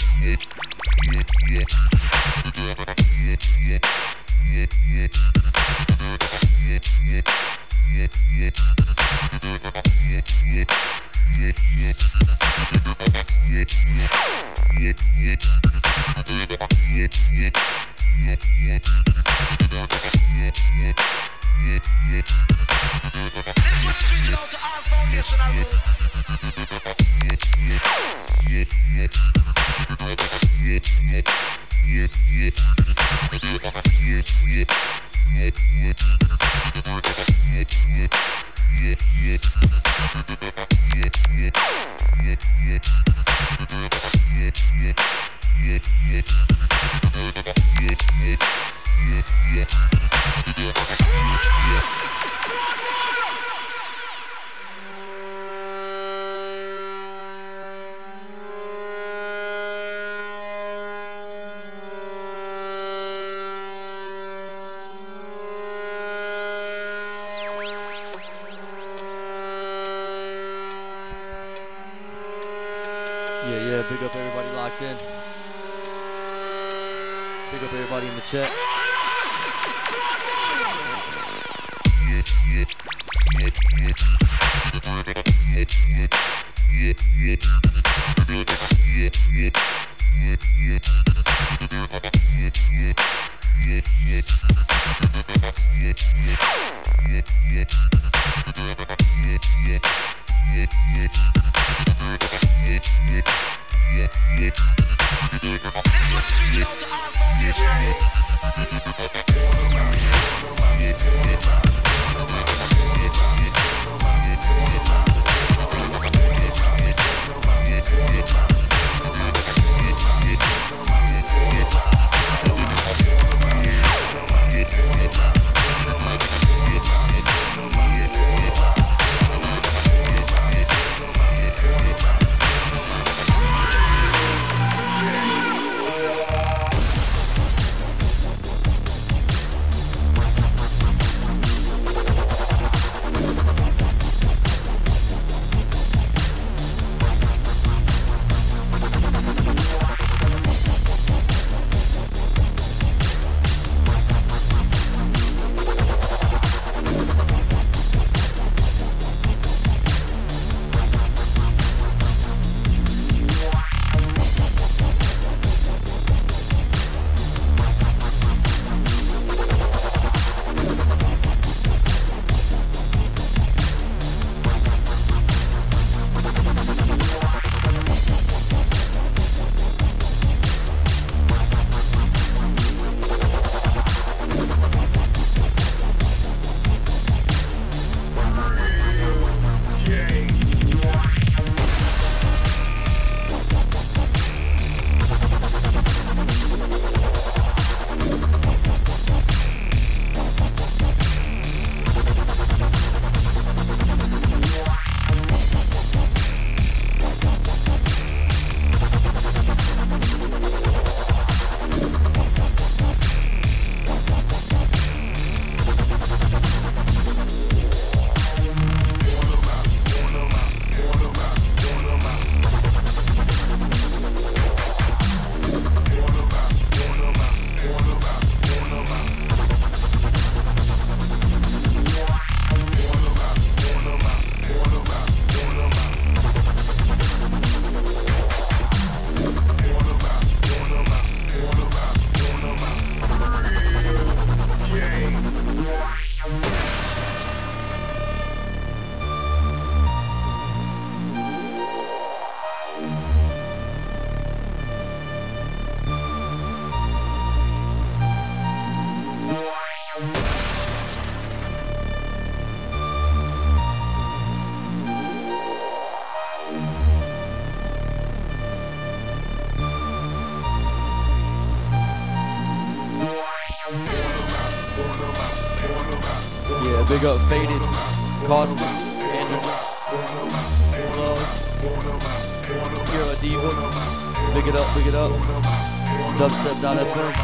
Yeah. Big up Faded, Cosmo, Andrew, Love, Hero Diva, big it up, big it up, dubstep.fm.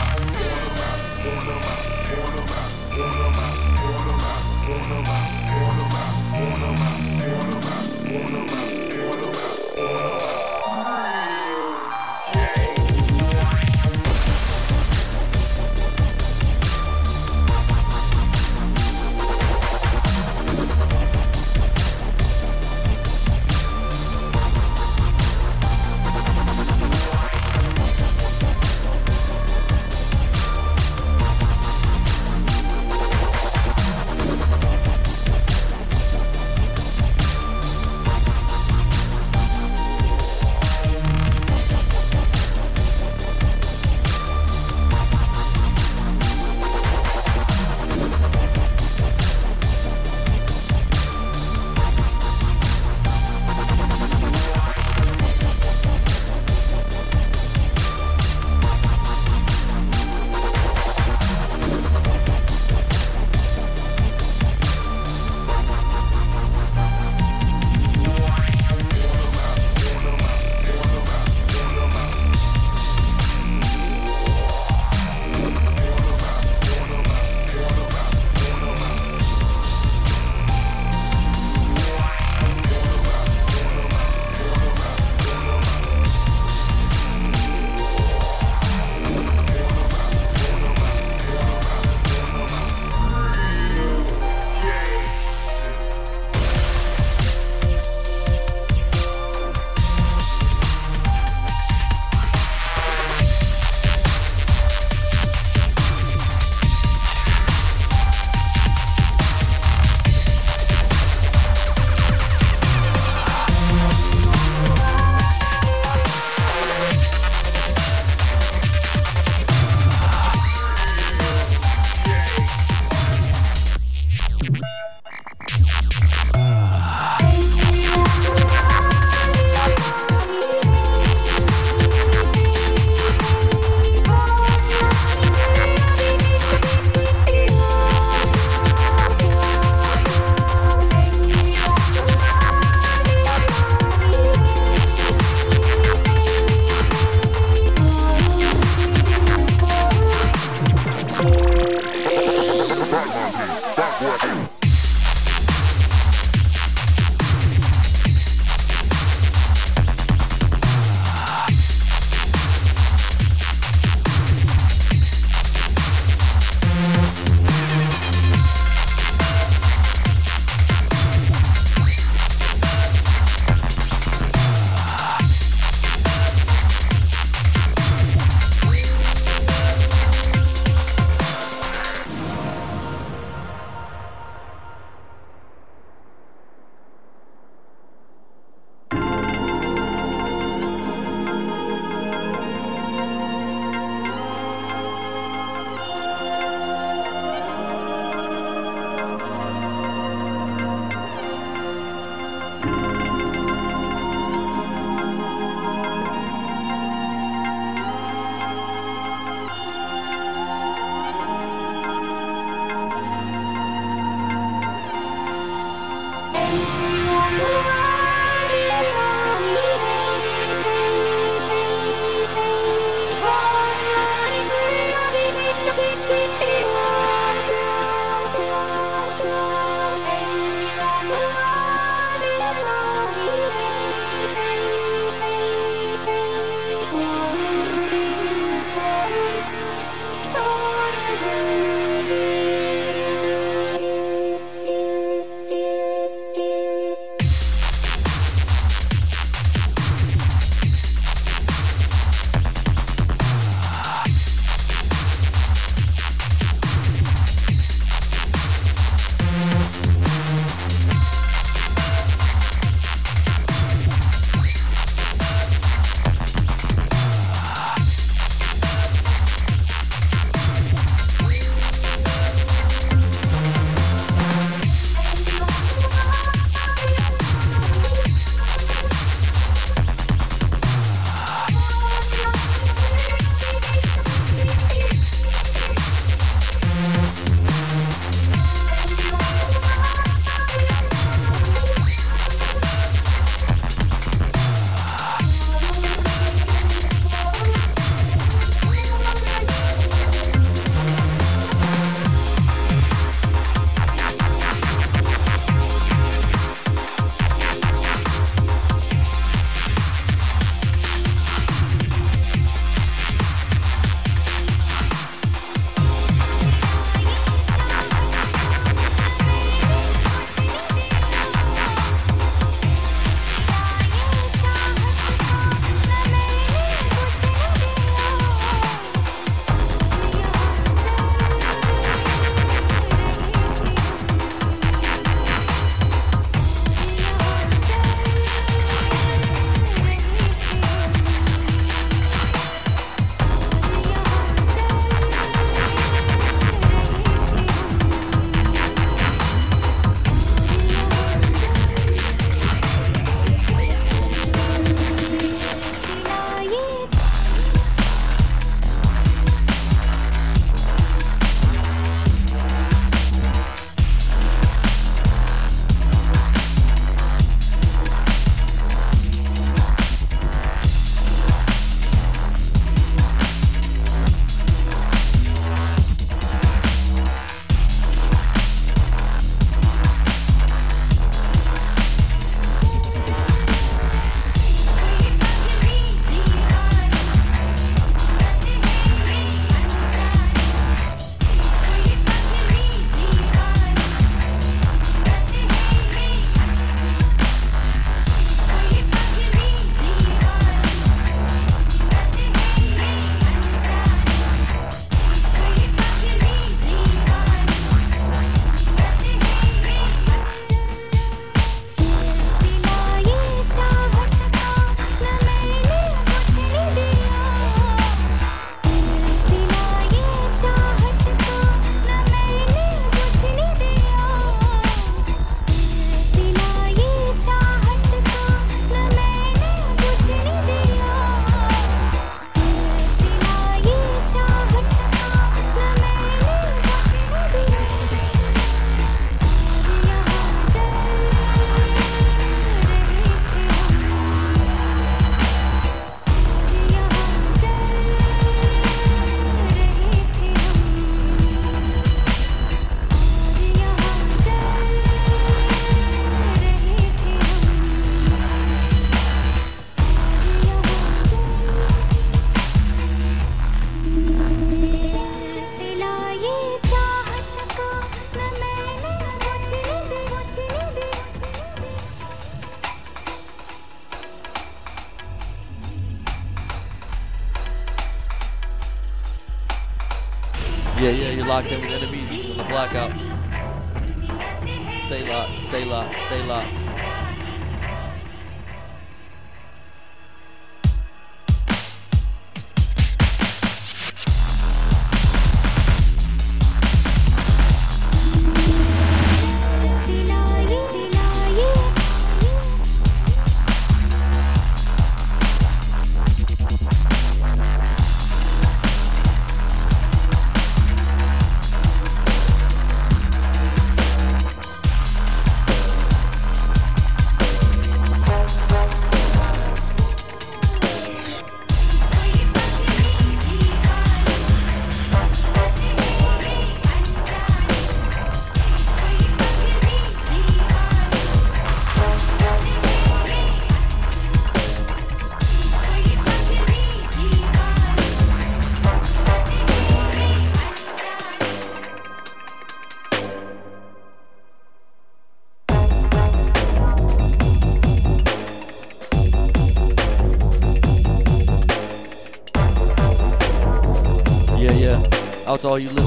all you listeners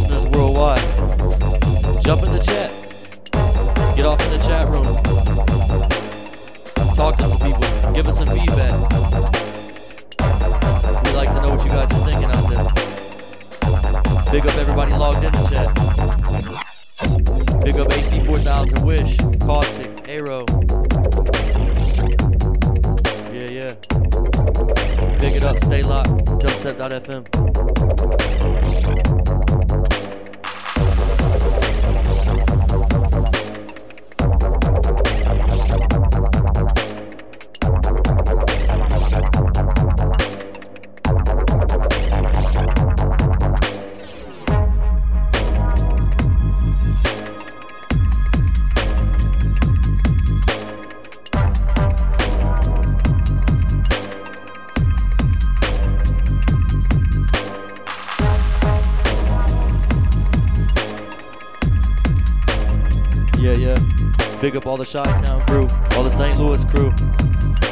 all the Chi Town crew, all the St. Louis crew,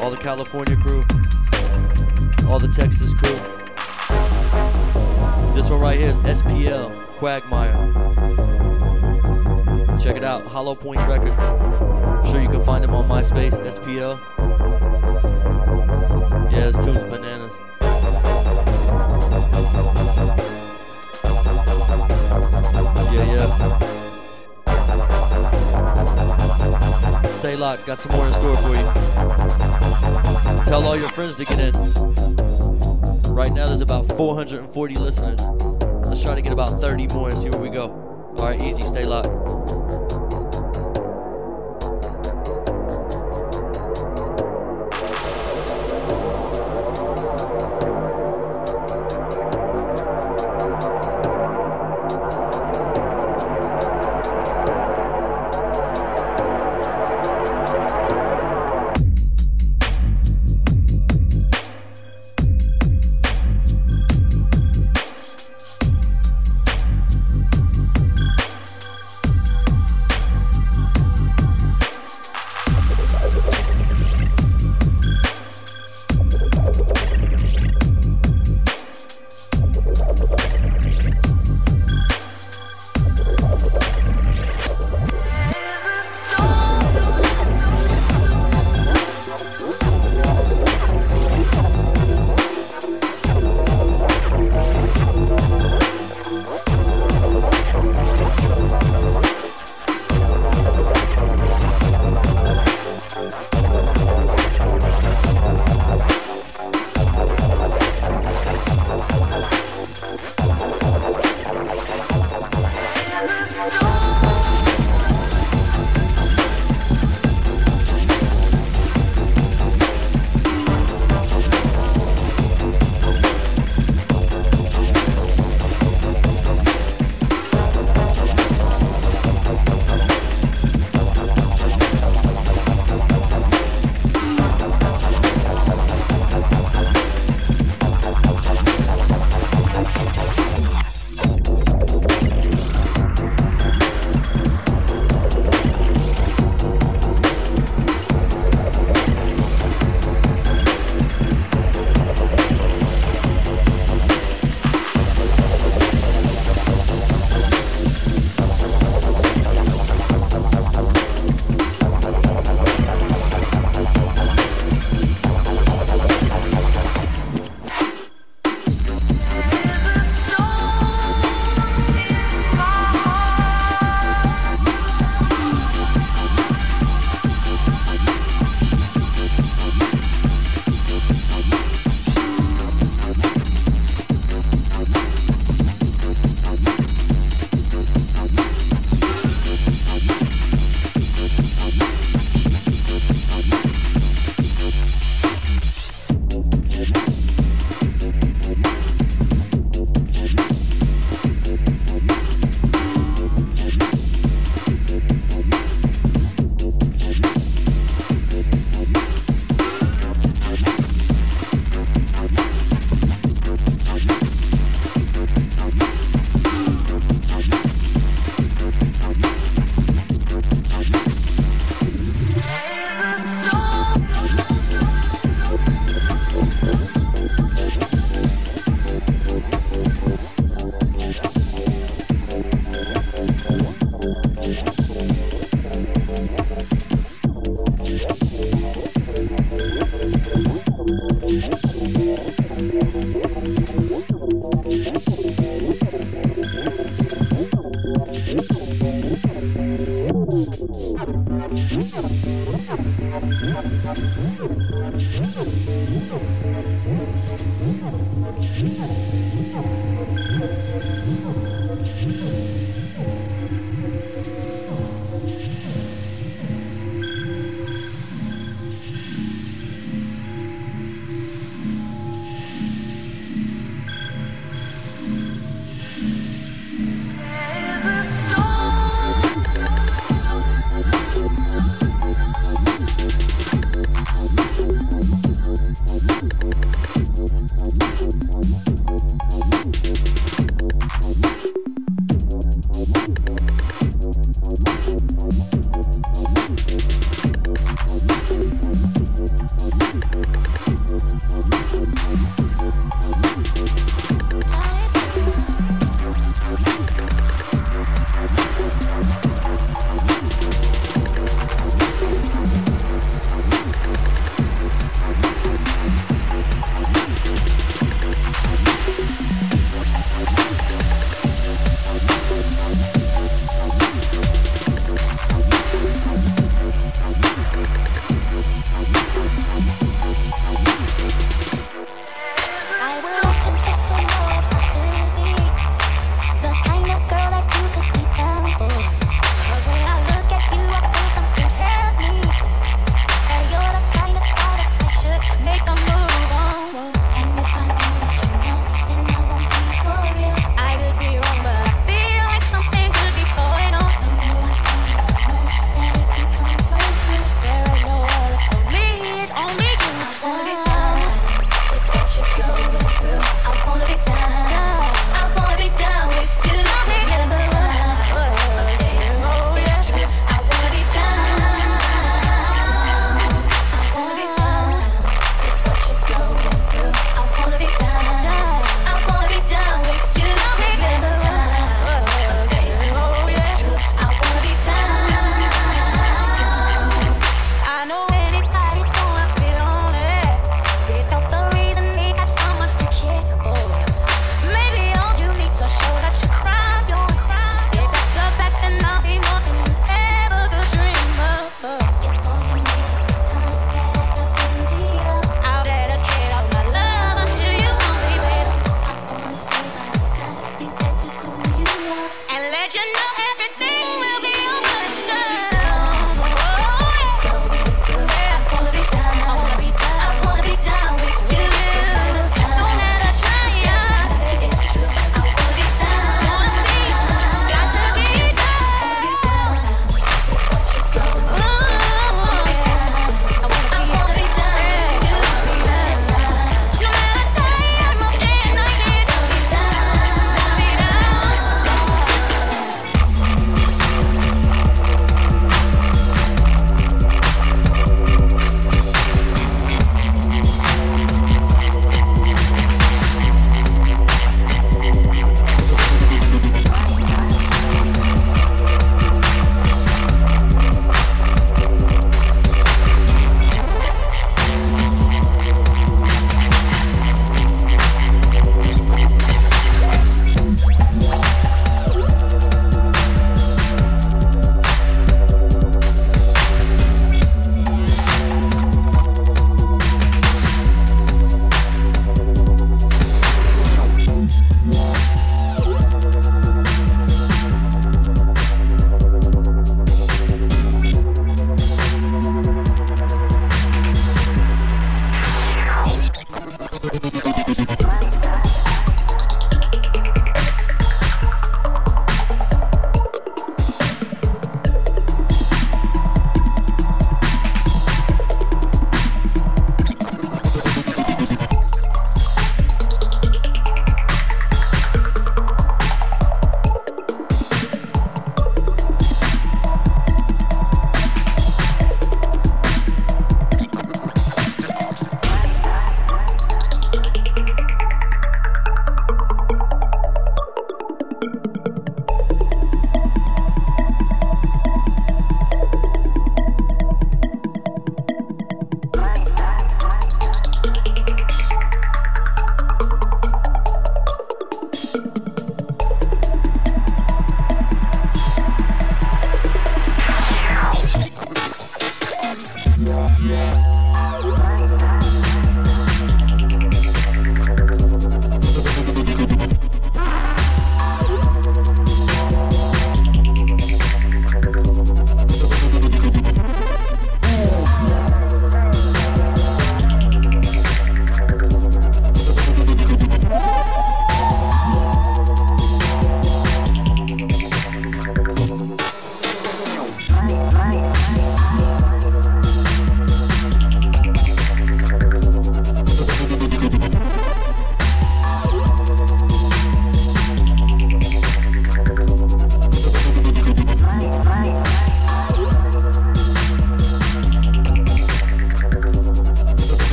all the California crew, all the Texas crew. This one right here is SPL Quagmire. Check it out, Hollow Point Records. I'm sure you can find them on MySpace, SPL. 440 listeners. Let's try to get about 30 more and see where we go. All right, easy. Stay locked.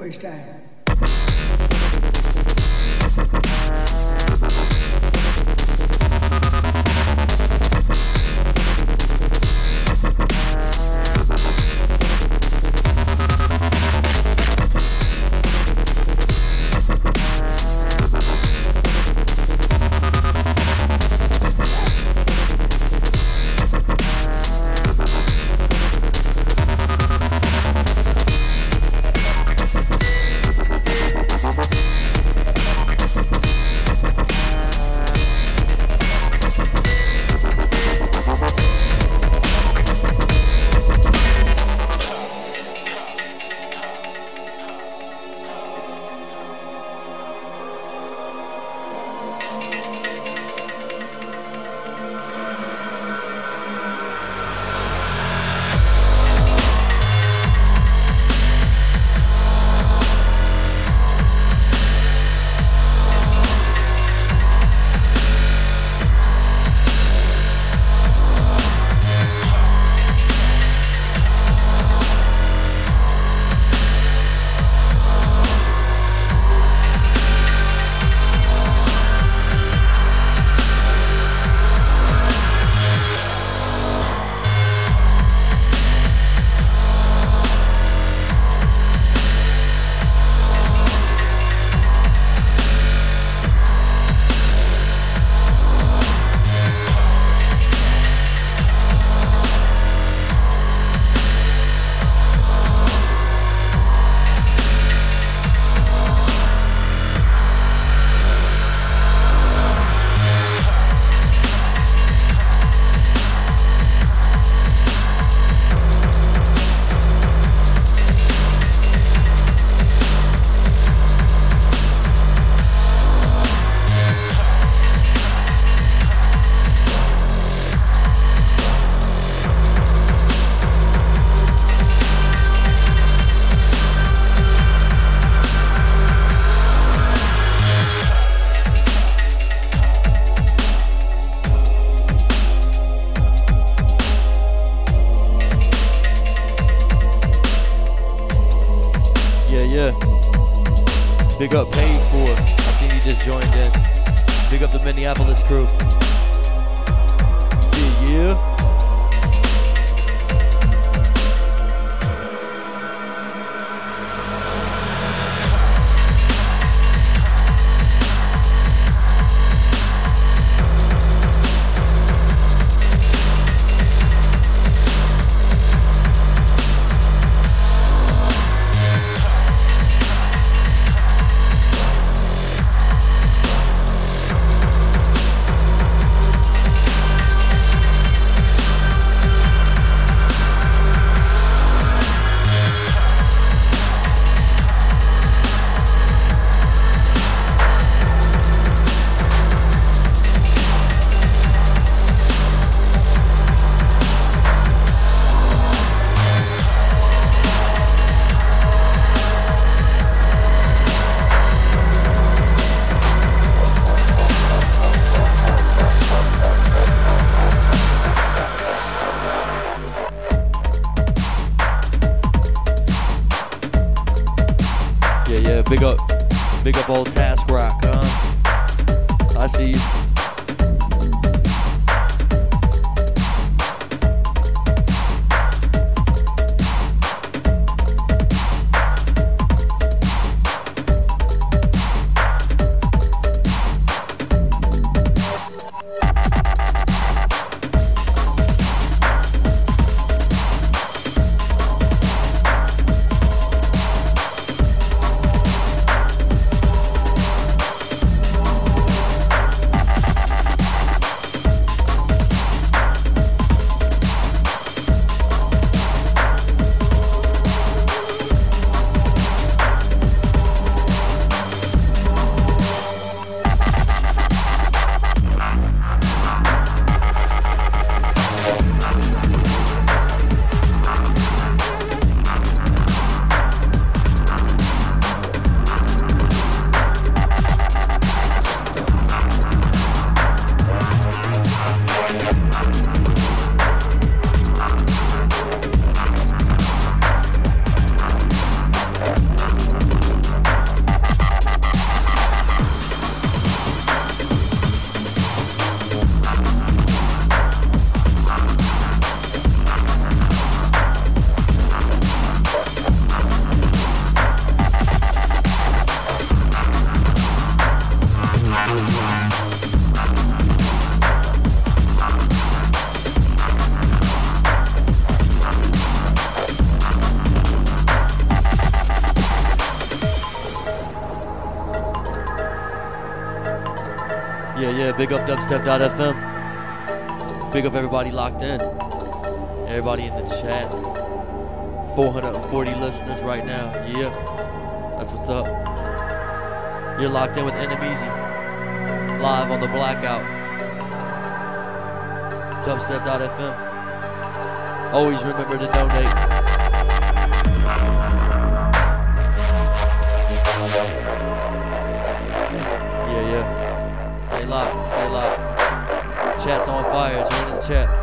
Bad for Big up dubstep.fm. Big up everybody locked in. Everybody in the chat. 440 listeners right now. Yeah. That's what's up. You're locked in with Enemezy. Live on the blackout. Dubstep.fm. Always remember to donate. Fire. Join in the chat.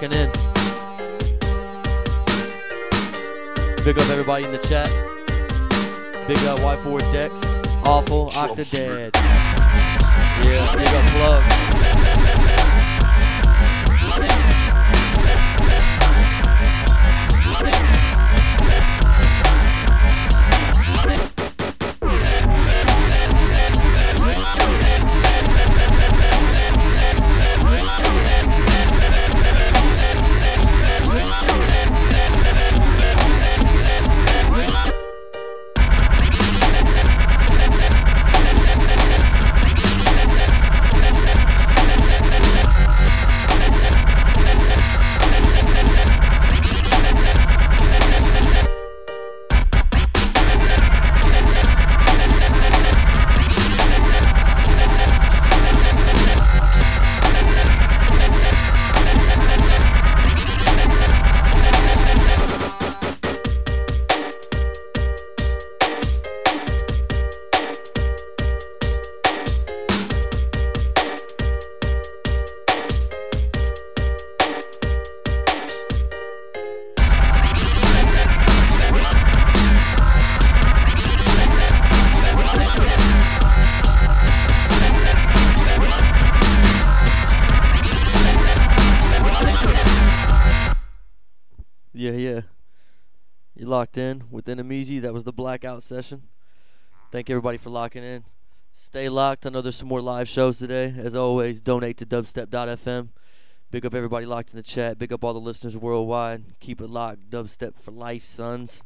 Everybody in. Big up everybody in the chat. Big up Y4 Dex, Awful, Octodad. Yeah, big up Plug. Locked in with Enemeezy. That was the blackout session. Thank everybody for locking in. Stay locked. I know there's some more live shows today. As always, donate to dubstep.fm. Big up everybody locked in the chat. Big up all the listeners worldwide. Keep it locked. Dubstep for life, sons.